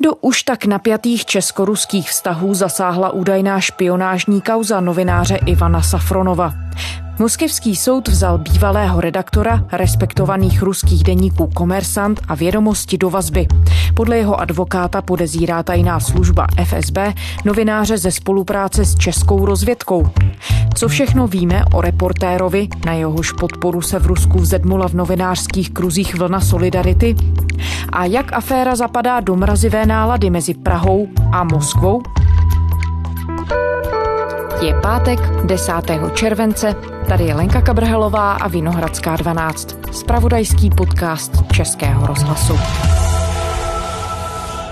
Do už tak napjatých česko-ruských vztahů zasáhla údajná špionážní kauza novináře Ivana Safronova. Moskevský soud vzal bývalého redaktora respektovaných ruských deníků Komersant a vědomosti do vazby. Podle jeho advokáta podezírá tajná služba FSB novináře ze spolupráce s českou rozvědkou. Co všechno víme o reportérovi, na jehož podporu se v Rusku vzedmula v novinářských kruzích vlna solidarity? A jak aféra zapadá do mrazivé nálady mezi Prahou a Moskvou? Je pátek 10. července, tady je Lenka Kabrhelová a Vinohradská 12, spravodajský podcast Českého rozhlasu.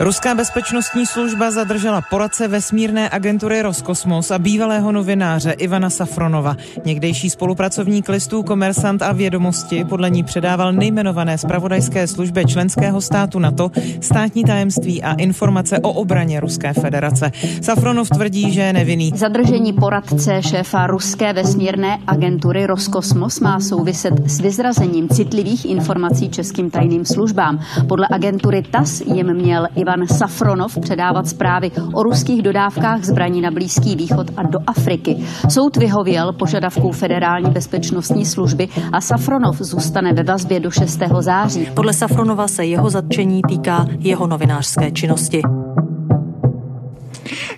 Ruská bezpečnostní služba zadržela poradce vesmírné agentury Roskosmos a bývalého novináře Ivana Safronova. Někdejší spolupracovník listů Komersant a vědomosti podle ní předával nejmenované spravodajské službě členského státu NATO státní tajemství a informace o obraně Ruské federace. Safronov tvrdí, že je nevinný. Zadržení poradce šéfa ruské vesmírné agentury Roskosmos má souviset s vyzrazením citlivých informací českým tajným službám. Podle agentury TAS jim měl Ivan Safronov předávat zprávy o ruských dodávkách zbraní na Blízký východ a do Afriky. Soud vyhověl požadavků Federální bezpečnostní služby a Safronov zůstane ve vazbě do 6. září. Podle Safronova se jeho zatčení týká jeho novinářské činnosti.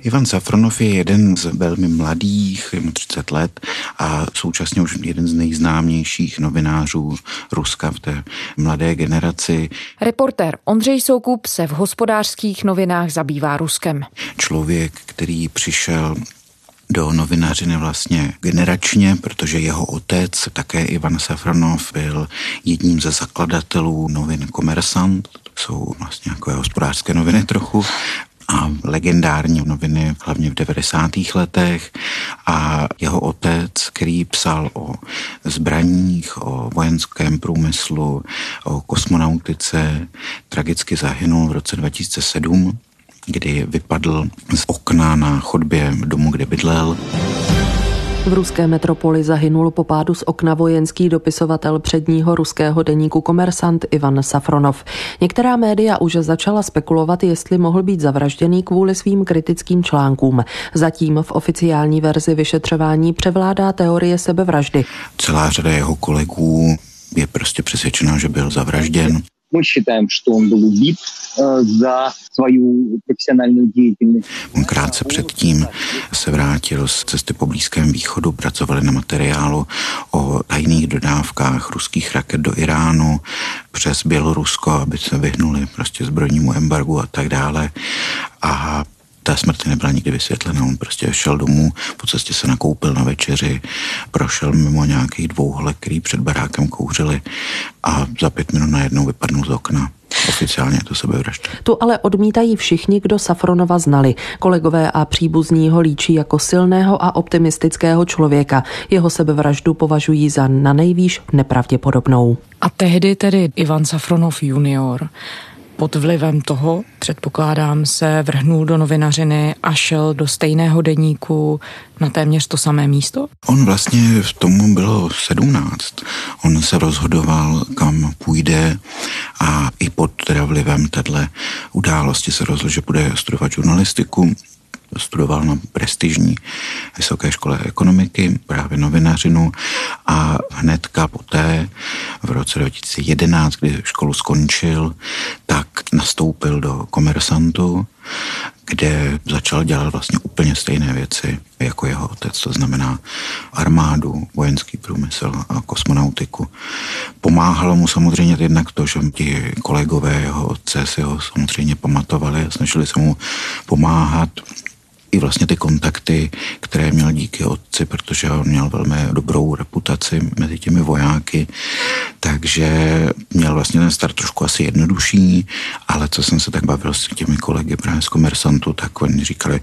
Ivan Safronov je jeden z velmi mladých, je mu 30 let a současně už jeden z nejznámějších novinářů Ruska v té mladé generaci. Reportér Ondřej Soukup se v hospodářských novinách zabývá Ruskem. Člověk, který přišel do novinařiny vlastně generačně, protože jeho otec, také Ivan Safronov, byl jedním ze zakladatelů novin Komersant, jsou vlastně jako hospodářské noviny trochu a legendární noviny, hlavně v 90. letech a jeho otec, který psal o zbraních, o vojenském průmyslu, o kosmonautice, tragicky zahynul v roce 2007, kdy vypadl z okna na chodbě domu, kde bydlel. V ruské metropoli zahynul po pádu z okna vojenský dopisovatel předního ruského deníku Komersant Ivan Safronov. Některá média už začala spekulovat, jestli mohl být zavražděný kvůli svým kritickým článkům. Zatím v oficiální verzi vyšetřování převládá teorie sebevraždy. Celá řada jeho kolegů je prostě přesvědčená, že byl zavražděn. Мы считаем, что он был убит э, за свою профессиональную деятельность. On krátce předtím se vrátil z cesty po Blízkém východu, pracovali na materiálu o tajných dodávkách ruských raket do Iránu přes Bělorusko, aby se vyhnuli prostě zbrojnímu embargu a tak dále. A ta smrt nebyla nikdy vysvětlena. On prostě šel domů, po cestě se nakoupil na večeři, prošel mimo nějakých dvou holek, který před barákem kouřili a za pět minut najednou vypadnul z okna. Oficiálně to sebevražda. Tu ale odmítají všichni, kdo Safronova znali. Kolegové a příbuzní ho líčí jako silného a optimistického člověka. Jeho sebevraždu považují za na nejvýš nepravděpodobnou. A tehdy tedy Ivan Safronov junior pod vlivem toho, předpokládám, se vrhnul do novinařiny a šel do stejného deníku na téměř to samé místo? On vlastně v tomu bylo 17. On se rozhodoval, kam půjde a i pod teda vlivem téhle události se rozhodl, že bude studovat žurnalistiku studoval na prestižní vysoké škole ekonomiky, právě novinařinu a hnedka poté v roce 2011, kdy školu skončil, tak nastoupil do komersantu, kde začal dělat vlastně úplně stejné věci jako jeho otec, to znamená armádu, vojenský průmysl a kosmonautiku. Pomáhalo mu samozřejmě jednak to, že ti kolegové jeho otce si ho samozřejmě pamatovali a snažili se mu pomáhat i vlastně ty kontakty, které měl díky otci, protože on měl velmi dobrou reputaci mezi těmi vojáky, takže měl vlastně ten start trošku asi jednodušší, ale co jsem se tak bavil s těmi kolegy právě z komersantu, tak oni říkali,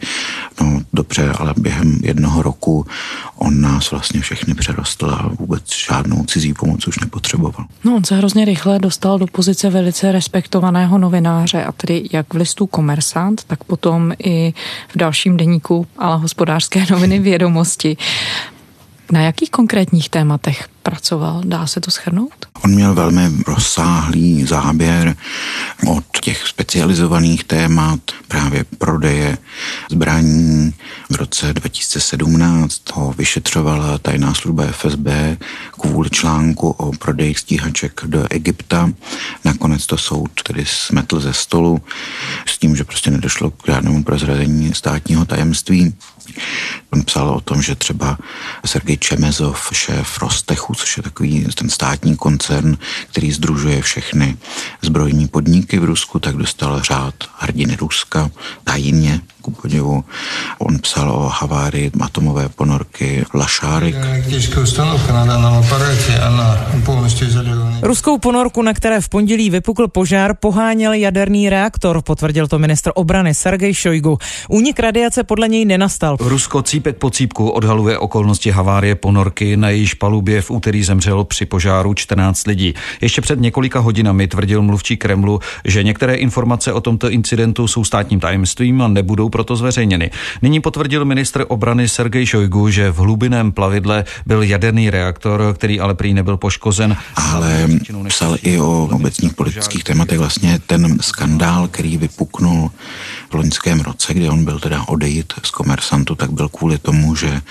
no dobře, ale během jednoho roku on nás vlastně všechny přerostl a vůbec žádnou cizí pomoc už nepotřeboval. No on se hrozně rychle dostal do pozice velice respektovaného novináře a tedy jak v listu Komersant, tak potom i v dalším deníku, ale hospodářské noviny vědomosti. Na jakých konkrétních tématech pracoval? Dá se to schrnout? On měl velmi rozsáhlý záběr od těch specializovaných témat, právě prodeje zbraní. V roce 2017 ho vyšetřovala tajná služba FSB kvůli článku o prodeji stíhaček do Egypta. Nakonec to soud tedy smetl ze stolu s tím, že prostě nedošlo k žádnému prozrazení státního tajemství. On psal o tom, že třeba Sergej Čemezov, šéf Rostechu, což je takový ten státní koncern, který združuje všechny zbrojní podniky v Rusku, tak dostal řád hrdiny Ruska tajně ku podivu. On psal o havárii atomové ponorky Lašárek. Ruskou ponorku, na které v pondělí vypukl požár, poháněl jaderný reaktor, potvrdil to ministr obrany Sergej Šojgu. Únik radiace podle něj nenastal. Rusko cípek po cípku odhaluje okolnosti havárie ponorky, na jejíž palubě v úterý zemřelo při požáru 14 lidí. Ještě před několika hodinami tvrdil mluvčí Kremlu, že některé informace o tomto incidentu jsou státním tajemstvím a nebudou proto zveřejněny. Nyní potvrdil ministr obrany Sergej Šojgu, že v hlubiném plavidle byl jaderný reaktor, který ale prý nebyl poškozen. Ale psal i o obecních politických tématech. Vlastně ten skandál, který vypuknul v loňském roce, kdy on byl teda odejít z komersantu, tak byl kvůli tomu, že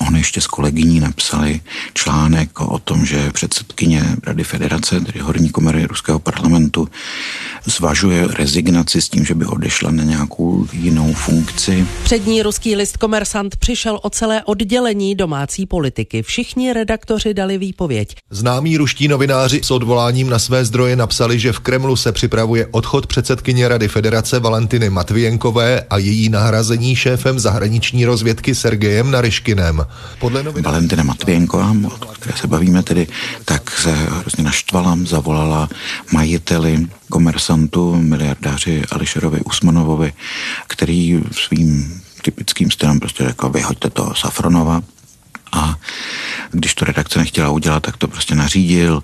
on ještě s kolegyní napsali článek o tom, že předsedkyně Rady federace, tedy horní komory ruského parlamentu, zvažuje rezignaci s tím, že by odešla na nějakou jinou funkci. Přední ruský list Komersant přišel o celé oddělení domácí politiky. Všichni redaktoři dali výpověď. Známí ruští novináři s odvoláním na své zdroje napsali, že v Kremlu se připravuje odchod předsedkyně Rady federace Valentiny Matvijenkové a její nahrazení šéfem zahraniční rozvědky Sergejem Naryškinem. Podle novin... Valentina Matvijenková, o které se bavíme tedy, tak se hrozně naštvala, zavolala majiteli komersantu, miliardáři Ališerovi Usmanovovi, který svým typickým stylem prostě řekl, vyhoďte to Safronova, a když to redakce nechtěla udělat, tak to prostě nařídil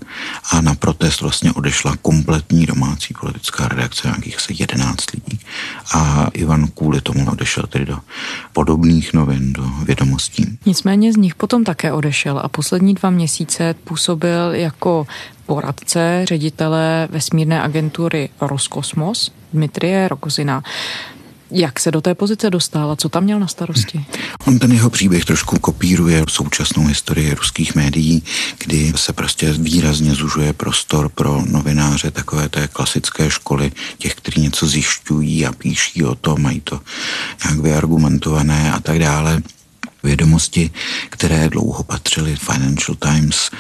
a na protest vlastně odešla kompletní domácí politická redakce, nějakých asi 11 lidí. A Ivan kvůli tomu odešel tedy do podobných novin, do vědomostí. Nicméně z nich potom také odešel a poslední dva měsíce působil jako poradce ředitele vesmírné agentury Roskosmos Dmitrie Rokozina. Jak se do té pozice dostal a co tam měl na starosti? On ten jeho příběh trošku kopíruje současnou historii ruských médií, kdy se prostě výrazně zužuje prostor pro novináře takové té klasické školy, těch, kteří něco zjišťují a píší o tom, mají to nějak vyargumentované a tak dále vědomosti, které dlouho patřily Financial Times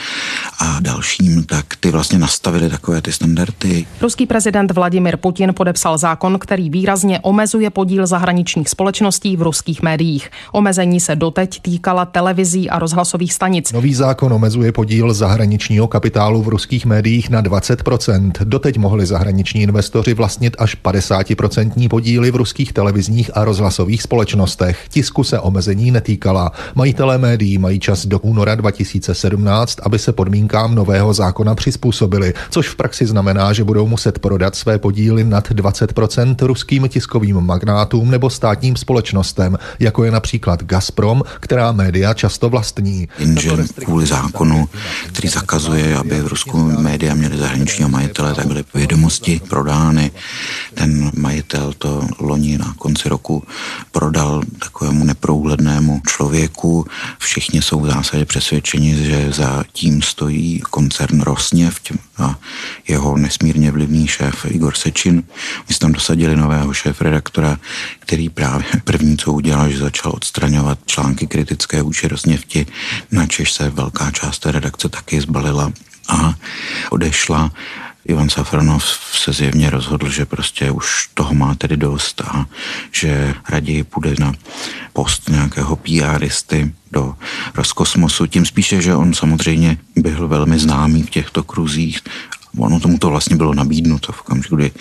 a dalším, tak ty vlastně nastavily takové ty standardy. Ruský prezident Vladimir Putin podepsal zákon, který výrazně omezuje podíl zahraničních společností v ruských médiích. Omezení se doteď týkala televizí a rozhlasových stanic. Nový zákon omezuje podíl zahraničního kapitálu v ruských médiích na 20%. Doteď mohli zahraniční investoři vlastnit až 50% podíly v ruských televizních a rozhlasových společnostech. Tisku se omezení netýkala říkala, majitelé médií mají čas do února 2017, aby se podmínkám nového zákona přizpůsobili, což v praxi znamená, že budou muset prodat své podíly nad 20% ruským tiskovým magnátům nebo státním společnostem, jako je například Gazprom, která média často vlastní. Jenže kvůli zákonu, který zakazuje, aby v Rusku média měly zahraničního majitele, tak byly vědomosti prodány. Ten majitel to loni na konci roku prodal takovému neprůhlednému člověku. Všichni jsou v zásadě přesvědčeni, že za tím stojí koncern Rosněv a jeho nesmírně vlivný šéf Igor Sečin. My jsme tam dosadili nového šéf redaktora, který právě první, co udělal, že začal odstraňovat články kritické vůči Rosněvti. Na Češ se velká část té redakce taky zbalila a odešla Ivan Safronov se zjevně rozhodl, že prostě už toho má tedy dost a že raději půjde na post nějakého PRisty do Roskosmosu. Tím spíše, že on samozřejmě byl velmi známý v těchto kruzích ono tomu to vlastně bylo nabídnuto v okamžiku, kdy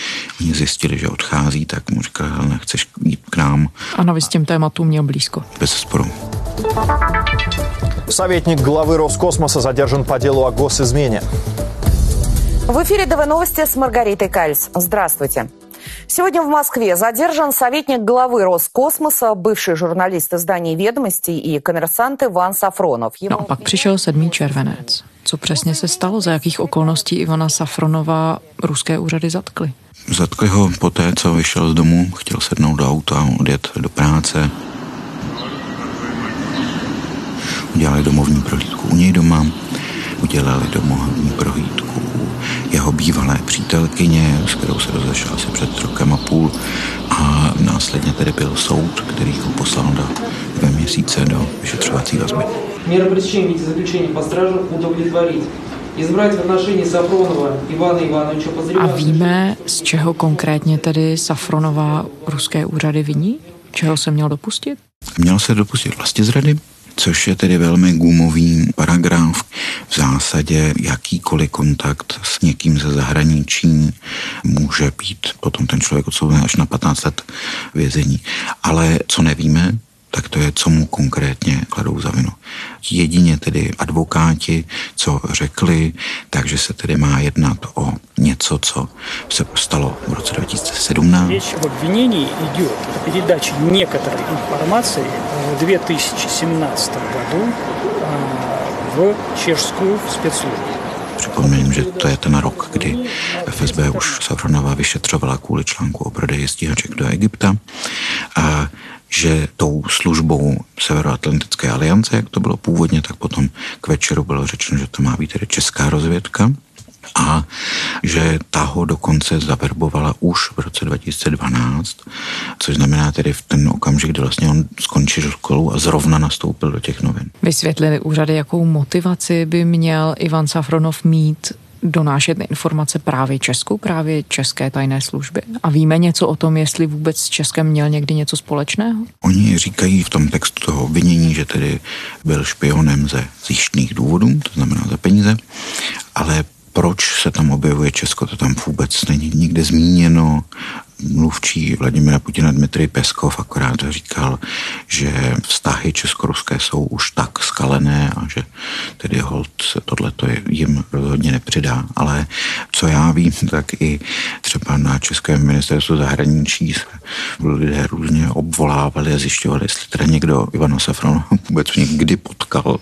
oni zjistili, že odchází, tak mu říkali, že nechceš jít k nám. A navíc těm tématům měl blízko. Bez sporu. Советник главы Роскосмоса задержан по делу о госизмене. В эфире ДВ новости с Маргаритой Кальц. Здравствуйте. Сегодня в Москве задержан советник главы Роскосмоса, бывший журналист изданий «Ведомости» и коммерсант Иван Сафронов. No a pak přišel 7. červenec. Co přesně se stalo? Za jakých okolností Ivana Safronova ruské úřady zatkly? Zatkli ho poté, co vyšel z domu, chtěl sednout do auta a odjet do práce. Udělali domovní prohlídku u něj doma, udělali domovní prohlídku u jeho bývalé přítelkyně, s kterou se rozešel asi před rokem a půl a následně tedy byl soud, který ho poslal do dvě měsíce do vyšetřovací vazby. Мера пресечения виде заключения по стражу удовлетворить. Избрать в отношении Сафронова Ивана Ивановича A víme, z čeho konkrétně tedy Safronova ruské úřady viní? Čeho se měl dopustit? Měl se dopustit vlastně zrady, což je tedy velmi gumový paragraf. V zásadě jakýkoliv kontakt s někým ze zahraničí může být potom ten člověk odsouzen až na 15 let vězení. Ale co nevíme, tak to je, co mu konkrétně kladou za vinu. Jedině tedy advokáti, co řekli, takže se tedy má jednat o něco, co se stalo v roce 2017. Речь в обвинении идет о передаче некоторой информации в 2017 году а, в чешскую спецслужбу. Připomínám, že to je ten rok, kdy FSB už Safronova vyšetřovala kvůli článku o prodeji stíhaček do Egypta. A že tou službou Severoatlantické aliance, jak to bylo původně, tak potom k večeru bylo řečeno, že to má být tedy česká rozvědka a že ta ho dokonce zaverbovala už v roce 2012, což znamená tedy v ten okamžik, kdy vlastně on skončil školu a zrovna nastoupil do těch novin. Vysvětlili úřady, jakou motivaci by měl Ivan Safronov mít donášet informace právě Česku, právě české tajné služby? A víme něco o tom, jestli vůbec s Českem měl někdy něco společného? Oni říkají v tom textu toho obvinění, že tedy byl špionem ze zjištných důvodů, to znamená za peníze, ale proč se tam objevuje Česko, to tam vůbec není nikde zmíněno mluvčí Vladimira Putina Dmitrij Peskov akorát říkal, že vztahy česko-ruské jsou už tak skalené a že tedy hold se tohleto jim rozhodně nepřidá. Ale co já vím, tak i třeba na Českém ministerstvu zahraničí se lidé různě obvolávali a zjišťovali, jestli teda někdo Ivana Safronova vůbec někdy potkal,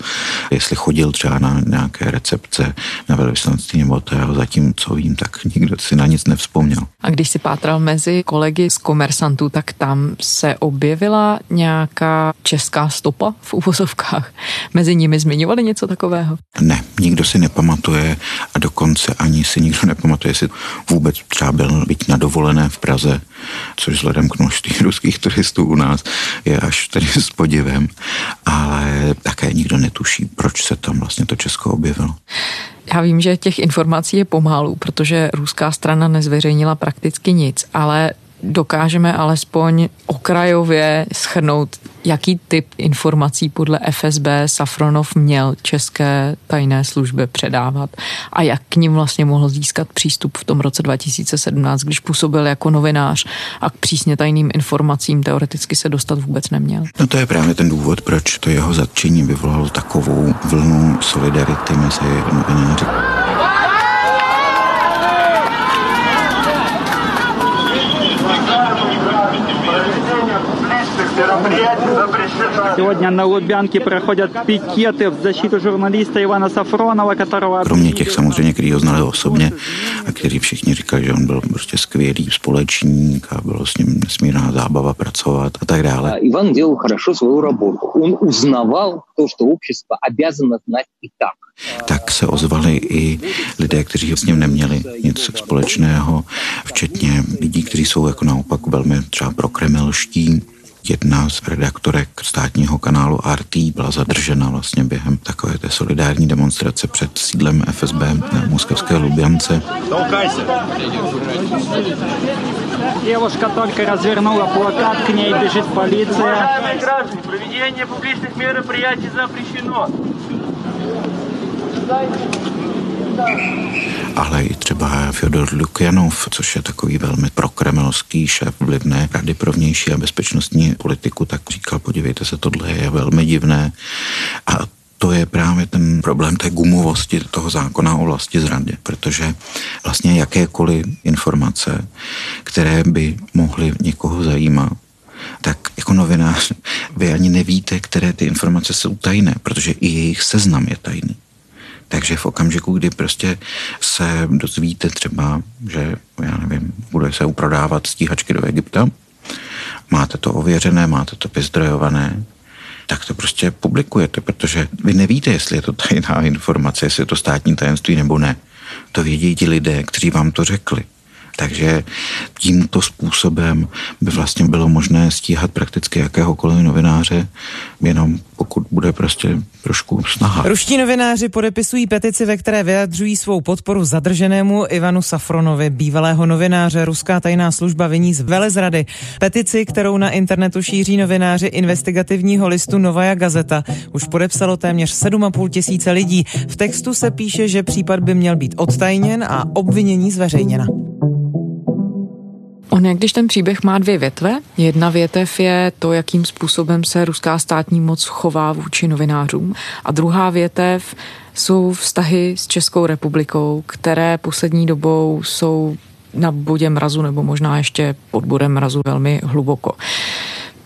jestli chodil třeba na nějaké recepce na velvyslanství nebo to, zatím, co vím, tak nikdo si na nic nevzpomněl. A když si pátral mezi mezi kolegy z komersantů, tak tam se objevila nějaká česká stopa v uvozovkách. Mezi nimi zmiňovali něco takového? Ne, nikdo si nepamatuje a dokonce ani si nikdo nepamatuje, jestli vůbec třeba byl být na dovolené v Praze, což vzhledem k množství ruských turistů u nás je až tedy s podivem, ale také nikdo netuší, proč se tam vlastně to Česko objevilo. Já vím, že těch informací je pomálu, protože ruská strana nezveřejnila prakticky nic, ale dokážeme alespoň okrajově schrnout, jaký typ informací podle FSB Safronov měl české tajné službě předávat a jak k ním vlastně mohl získat přístup v tom roce 2017, když působil jako novinář a k přísně tajným informacím teoreticky se dostat vůbec neměl. No to je právě ten důvod, proč to jeho zatčení vyvolalo takovou vlnu solidarity mezi novináři. Сегодня на Лубянке проходят пикеты в защиту журналиста Ивана Сафронова, которого... Kromě těch samozřejmě, kteří ho znali osobně a kteří všichni říkali, že on byl prostě skvělý společník a bylo s ním nesmírná zábava pracovat a tak dále. Иван делал хорошо свою работу. Он узнавал то, что общество обязано знать и так. tak se ozvali i lidé, kteří s ním neměli nic společného, včetně lidí, kteří jsou jako naopak velmi třeba prokremelští, Jedna z redaktorek státního kanálu RT byla zadržena vlastně během takové té solidární demonstrace před sídlem FSB na moskevské Lubiance. Девушка только развернула плакат, к ней бежит полиция. Проведение публичных мероприятий запрещено ale i třeba Fyodor Lukjanov, což je takový velmi prokremelský šéf vlivné Rady pro vnější a bezpečnostní politiku, tak říkal, podívejte se, tohle je velmi divné. A to je právě ten problém té gumovosti toho zákona o vlasti zradě, protože vlastně jakékoliv informace, které by mohly někoho zajímat, tak jako novinář vy ani nevíte, které ty informace jsou tajné, protože i jejich seznam je tajný. Takže v okamžiku, kdy prostě se dozvíte třeba, že, já nevím, bude se uprodávat stíhačky do Egypta, máte to ověřené, máte to vyzdrojované, tak to prostě publikujete, protože vy nevíte, jestli je to tajná informace, jestli je to státní tajemství nebo ne. To vědí ti lidé, kteří vám to řekli. Takže tímto způsobem by vlastně bylo možné stíhat prakticky jakéhokoliv novináře, jenom pokud bude prostě trošku snaha. Ruští novináři podepisují petici, ve které vyjadřují svou podporu zadrženému Ivanu Safronovi, bývalého novináře. Ruská tajná služba viní z velezrady. Petici, kterou na internetu šíří novináři investigativního listu Novaja Gazeta, už podepsalo téměř 7,5 tisíce lidí. V textu se píše, že případ by měl být odtajněn a obvinění zveřejněna. On, jak když ten příběh má dvě větve, jedna větev je to, jakým způsobem se ruská státní moc chová vůči novinářům a druhá větev jsou vztahy s Českou republikou, které poslední dobou jsou na bodě mrazu nebo možná ještě pod bodem mrazu velmi hluboko.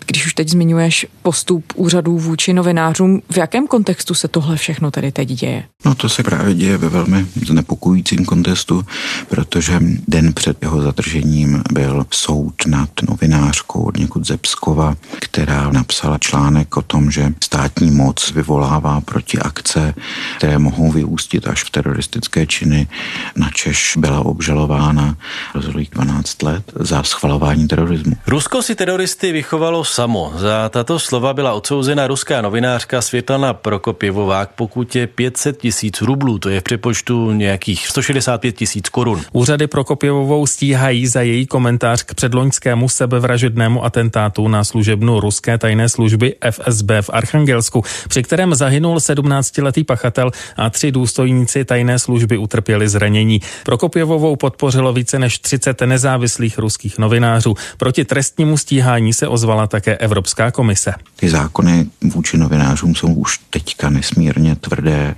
Když už teď zmiňuješ postup úřadů vůči novinářům, v jakém kontextu se tohle všechno tedy teď děje? No to se právě děje ve velmi znepokojícím kontextu, protože den před jeho zadržením byl soud nad novinářkou od někud Zepskova, která napsala článek o tom, že státní moc vyvolává proti akce, které mohou vyústit až v teroristické činy. Na Češ byla obžalována rozhodlých 12 let za schvalování terorismu. Rusko si teroristy vychovalo samo. Za tato slova byla odsouzena ruská novinářka Světlana Prokopěvová k pokutě 500 tisíc rublů, to je v přepočtu nějakých 165 tisíc korun. Úřady Prokopěvovou stíhají za její komentář k předloňskému sebevražednému atentátu na služebnu ruské tajné služby FSB v Archangelsku, při kterém zahynul 17-letý pachatel a tři důstojníci tajné služby utrpěli zranění. Prokopěvovou podpořilo více než 30 nezávislých ruských novinářů. Proti trestnímu stíhání se ozvala také také Evropská komise. Ty zákony vůči novinářům jsou už teďka nesmírně tvrdé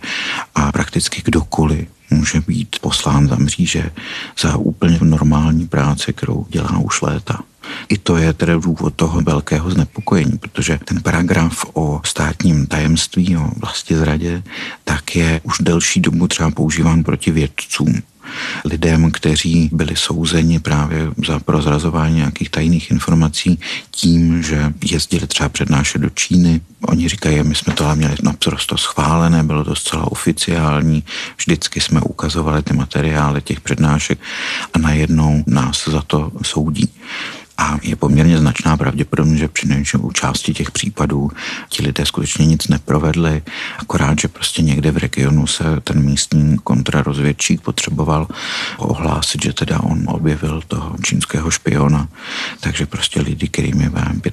a prakticky kdokoliv může být poslán za mříže za úplně normální práci, kterou dělá už léta. I to je tedy důvod toho velkého znepokojení, protože ten paragraf o státním tajemství, o vlastně zradě, tak je už delší dobu třeba používán proti vědcům lidem, kteří byli souzeni právě za prozrazování nějakých tajných informací tím, že jezdili třeba přednášet do Číny. Oni říkají, my jsme tohle měli naprosto schválené, bylo to zcela oficiální, vždycky jsme ukazovali ty materiály těch přednášek a najednou nás za to soudí. A je poměrně značná pravděpodobnost, že při nejmenším části těch případů ti lidé skutečně nic neprovedli, akorát, že prostě někde v regionu se ten místní kontrarozvědčík potřeboval ohlásit, že teda on objevil toho čínského špiona, takže prostě lidi, kterým je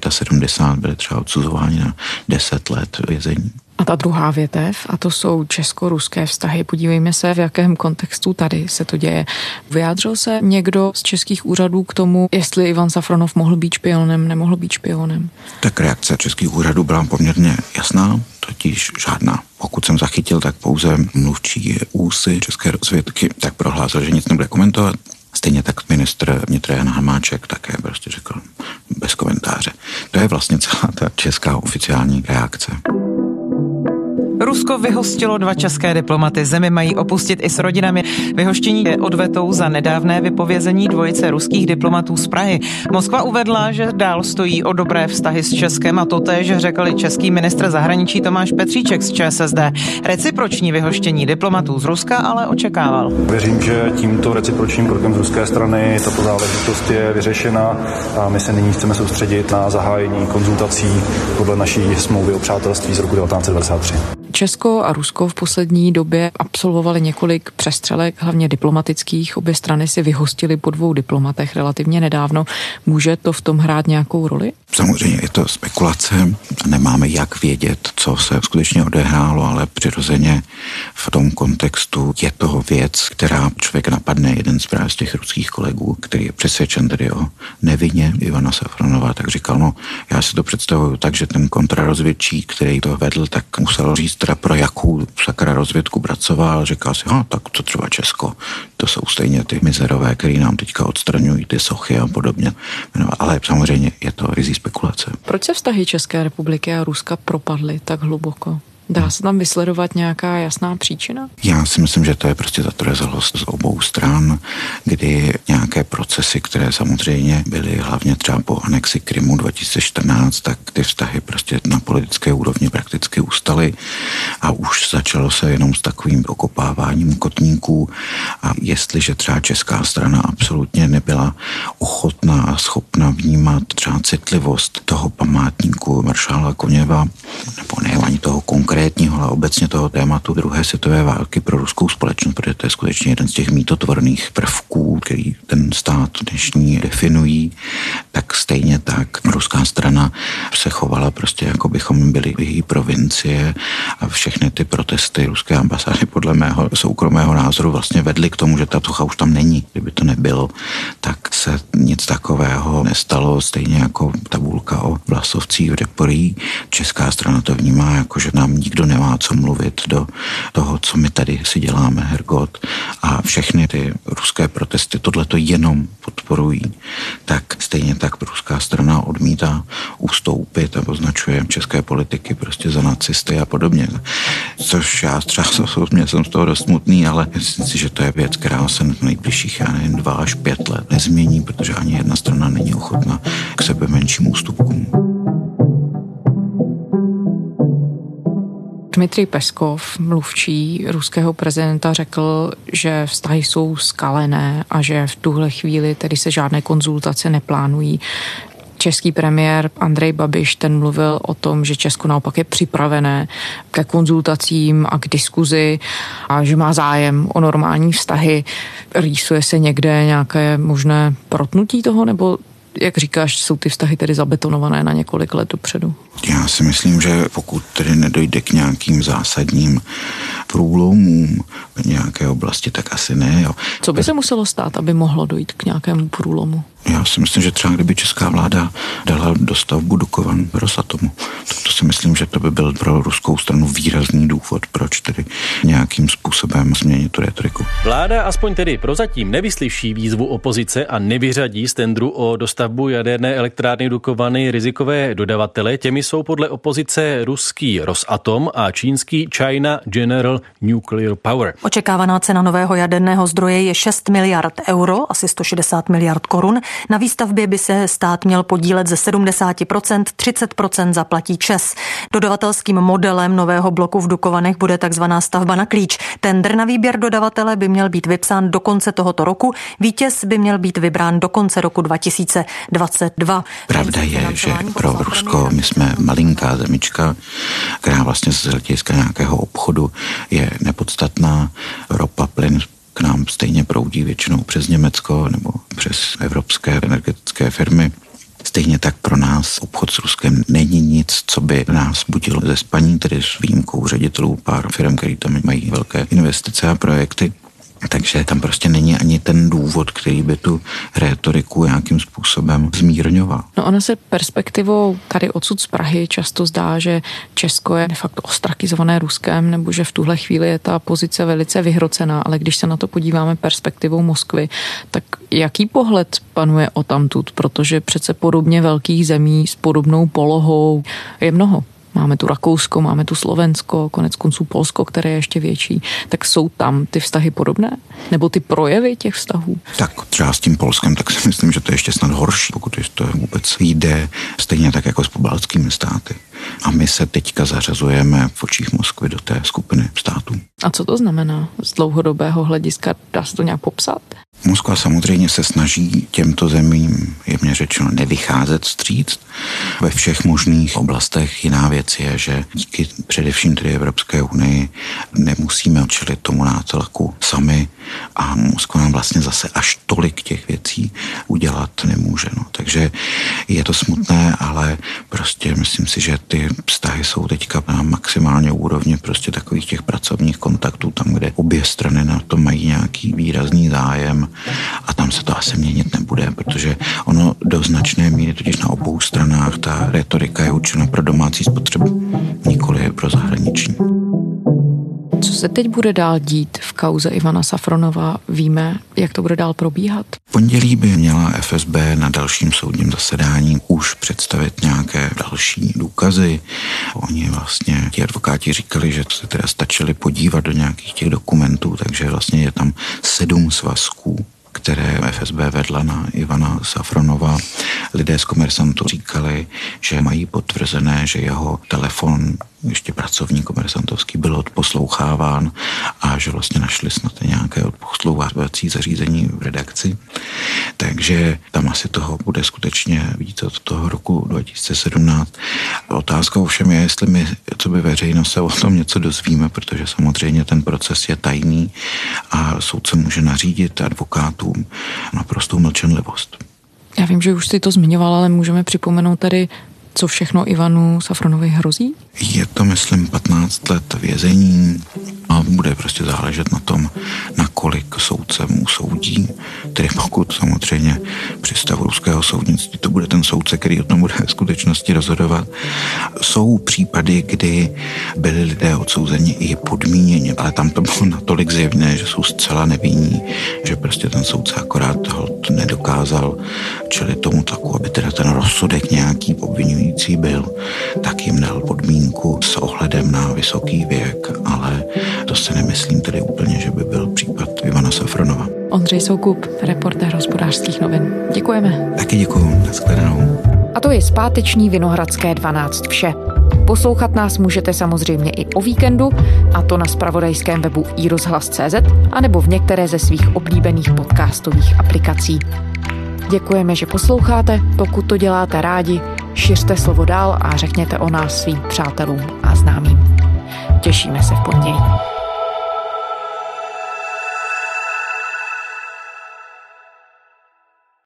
75, byli třeba odsuzováni na 10 let vězení. A ta druhá větev, a to jsou česko-ruské vztahy. Podívejme se, v jakém kontextu tady se to děje. Vyjádřil se někdo z českých úřadů k tomu, jestli Ivan Safronov mohl být špionem, nemohl být špionem? Tak reakce českých úřadů byla poměrně jasná, totiž žádná. Pokud jsem zachytil, tak pouze mluvčí úsy české rozvědky tak prohlásil, že nic nebude komentovat. Stejně tak ministr vnitra Jan Hamáček také prostě řekl bez komentáře. To je vlastně celá ta česká oficiální reakce. Rusko vyhostilo dva české diplomaty. Zemi mají opustit i s rodinami. Vyhoštění je odvetou za nedávné vypovězení dvojice ruských diplomatů z Prahy. Moskva uvedla, že dál stojí o dobré vztahy s Českem a to též řekl český ministr zahraničí Tomáš Petříček z ČSSD. Reciproční vyhoštění diplomatů z Ruska ale očekával. Věřím, že tímto recipročním krokem z ruské strany tato záležitost je vyřešena a my se nyní chceme soustředit na zahájení konzultací podle naší smlouvy o přátelství z roku 1993. Česko a Rusko v poslední době absolvovali několik přestřelek, hlavně diplomatických. Obě strany si vyhostili po dvou diplomatech relativně nedávno. Může to v tom hrát nějakou roli? Samozřejmě je to spekulace nemáme jak vědět, co se skutečně odehrálo, ale přirozeně v tom kontextu je toho věc, která člověk napadne jeden z právě z těch ruských kolegů, který je přesvědčen tedy o nevině Ivana Safronova, tak říkal, no já si to představuju tak, že ten kontrarozvědčí, který to vedl, tak musel říct teda pro jakou sakra rozvědku pracoval, říkal si, ha, tak to třeba Česko, to jsou stejně ty mizerové, který nám teďka odstraňují ty sochy a podobně. Ale samozřejmě je to rizí spekulace. Proč se vztahy České republiky a Ruska propadly tak hluboko? Dá se tam vysledovat nějaká jasná příčina? Já si myslím, že to je prostě zatrezelost z obou stran, kdy nějaké procesy, které samozřejmě byly hlavně třeba po anexi Krymu 2014, tak ty vztahy prostě na politické úrovni prakticky ustaly a už začalo se jenom s takovým okopáváním kotníků a jestliže třeba česká strana absolutně nebyla ochotná a schopna vnímat třeba citlivost toho památníku maršála Koněva, nebo ne ani toho konkrétního konkrétního, ale obecně toho tématu druhé světové války pro ruskou společnost, protože to je skutečně jeden z těch mítotvorných prvků, který ten stát dnešní definují, tak stejně tak ruská strana se chovala prostě jako bychom byli její provincie a všechny ty protesty ruské ambasády podle mého soukromého názoru vlastně vedly k tomu, že ta tucha už tam není. Kdyby to nebylo, tak se nic takového nestalo, stejně jako tabulka o vlasovcích v Reporí. Česká strana to vnímá jako, že nám nikdo nemá co mluvit do toho, co my tady si děláme, Hergot. A všechny ty ruské protesty tohle to jenom podporují. Tak stejně tak ruská strana odmítá ustoupit a označuje české politiky prostě za nacisty a podobně. Což já třeba osobně jsem z toho dost smutný, ale myslím si, že to je věc, která se v nejbližších, já nevím, dva až pět let nezmění, protože ani jedna strana není ochotna k sebe menším ústupkům. Dmitrij Peskov, mluvčí ruského prezidenta, řekl, že vztahy jsou skalené a že v tuhle chvíli tedy se žádné konzultace neplánují. Český premiér Andrej Babiš ten mluvil o tom, že Česko naopak je připravené ke konzultacím a k diskuzi a že má zájem o normální vztahy. Rýsuje se někde nějaké možné protnutí toho, nebo jak říkáš, jsou ty vztahy tedy zabetonované na několik let dopředu? Já si myslím, že pokud tedy nedojde k nějakým zásadním průlomům v nějaké oblasti, tak asi ne. Jo. Co by se muselo stát, aby mohlo dojít k nějakému průlomu? Já si myslím, že třeba kdyby česká vláda dala dostavbu Dukovan Rosatomu, tak to si myslím, že to by byl pro ruskou stranu výrazný důvod, proč tedy nějakým způsobem změnit tu retoriku. Vláda aspoň tedy prozatím nevyslyší výzvu opozice a nevyřadí z tendru o dostavbu jaderné elektrárny Dukovany rizikové dodavatele. Těmi jsou podle opozice ruský Rosatom a čínský China General Nuclear Power. Očekávaná cena nového jaderného zdroje je 6 miliard euro, asi 160 miliard korun. Na výstavbě by se stát měl podílet ze 70%, 30% zaplatí ČES. Dodavatelským modelem nového bloku v Dukovanech bude takzvaná stavba na klíč. Tender na výběr dodavatele by měl být vypsán do konce tohoto roku. Vítěz by měl být vybrán do konce roku 2022. Pravda je, že pro Rusko my jsme malinká zemička, která vlastně z hlediska nějakého obchodu je nepodstatná. Ropa, plyn k nám stejně proudí většinou přes Německo nebo přes evropské energetické firmy. Stejně tak pro nás obchod s Ruskem není nic, co by nás budilo ze spaní, tedy s výjimkou ředitelů pár firm, který tam mají velké investice a projekty. Takže tam prostě není ani ten důvod, který by tu rétoriku nějakým způsobem zmírňoval. No ona se perspektivou tady odsud z Prahy často zdá, že Česko je de facto ostrakizované Ruskem, nebo že v tuhle chvíli je ta pozice velice vyhrocená, ale když se na to podíváme perspektivou Moskvy, tak jaký pohled panuje o tamtud, protože přece podobně velkých zemí s podobnou polohou je mnoho. Máme tu Rakousko, máme tu Slovensko, konec konců Polsko, které je ještě větší. Tak jsou tam ty vztahy podobné? Nebo ty projevy těch vztahů? Tak třeba s tím Polskem, tak si myslím, že to je ještě snad horší, pokud to vůbec jde, stejně tak jako s pobaltskými státy. A my se teďka zařazujeme v očích Moskvy do té skupiny států. A co to znamená z dlouhodobého hlediska? Dá se to nějak popsat? Moskva samozřejmě se snaží těmto zemím, jemně řečeno, nevycházet stříc ve všech možných oblastech. Jiná věc je, že díky především tedy Evropské unii nemusíme čelit tomu nátlaku sami a Moskva nám vlastně zase až tolik těch věcí udělat nemůže. No. Takže je to smutné, ale prostě myslím si, že ty vztahy jsou teďka na maximálně úrovni prostě takových těch pracovních kontaktů, tam, kde obě strany na to mají nějaký výrazný zájem a tam se to asi měnit nebude, protože ono do značné míry totiž na obou stranách ta retorika je určena pro domácí spotřebu, nikoli pro zahraniční. Co se teď bude dál dít v kauze Ivana Safronova? Víme, jak to bude dál probíhat? V pondělí by měla FSB na dalším soudním zasedání už představit nějaké další důkazy. Oni vlastně, ti advokáti říkali, že se teda stačili podívat do nějakých těch dokumentů, takže vlastně je tam sedm svazků které FSB vedla na Ivana Safronova. Lidé z komersantu říkali, že mají potvrzené, že jeho telefon ještě pracovní komersantovský byl odposloucháván a že vlastně našli snad nějaké odposlouchávací zařízení v redakci. Takže tam asi toho bude skutečně víc od toho roku 2017. Otázka ovšem je, jestli my, co by veřejnost, se o tom něco dozvíme, protože samozřejmě ten proces je tajný a soudce může nařídit advokátům naprostou mlčenlivost. Já vím, že už si to zmiňoval, ale můžeme připomenout tady co všechno Ivanu Safronovi hrozí? Je to, myslím, 15 let vězení a bude prostě záležet na tom, na kolik soudce mu soudí. Tedy pokud samozřejmě při stavu ruského soudnictví to bude ten soudce, který o tom bude v skutečnosti rozhodovat. Jsou případy, kdy byli lidé odsouzeni i podmíněně, ale tam to bylo natolik zjevné, že jsou zcela nevinní, že prostě ten soudce akorát toho nedokázal čili tomu taku, aby teda ten rozsudek nějaký obvinující byl, tak jim dal podmínku s ohledem na vysoký věk, ale to se nemyslím tedy úplně, že by byl případ Ivana Safronova. Ondřej Soukup, reportér hospodářských novin. Děkujeme. Taky děkuju. Naschledanou. A to je zpáteční Vinohradské 12 vše. Poslouchat nás můžete samozřejmě i o víkendu, a to na spravodajském webu iRozhlas.cz a nebo v některé ze svých oblíbených podcastových aplikací. Děkujeme, že posloucháte. Pokud to děláte rádi, šiřte slovo dál a řekněte o nás svým přátelům a známým. Těšíme se v pondělí.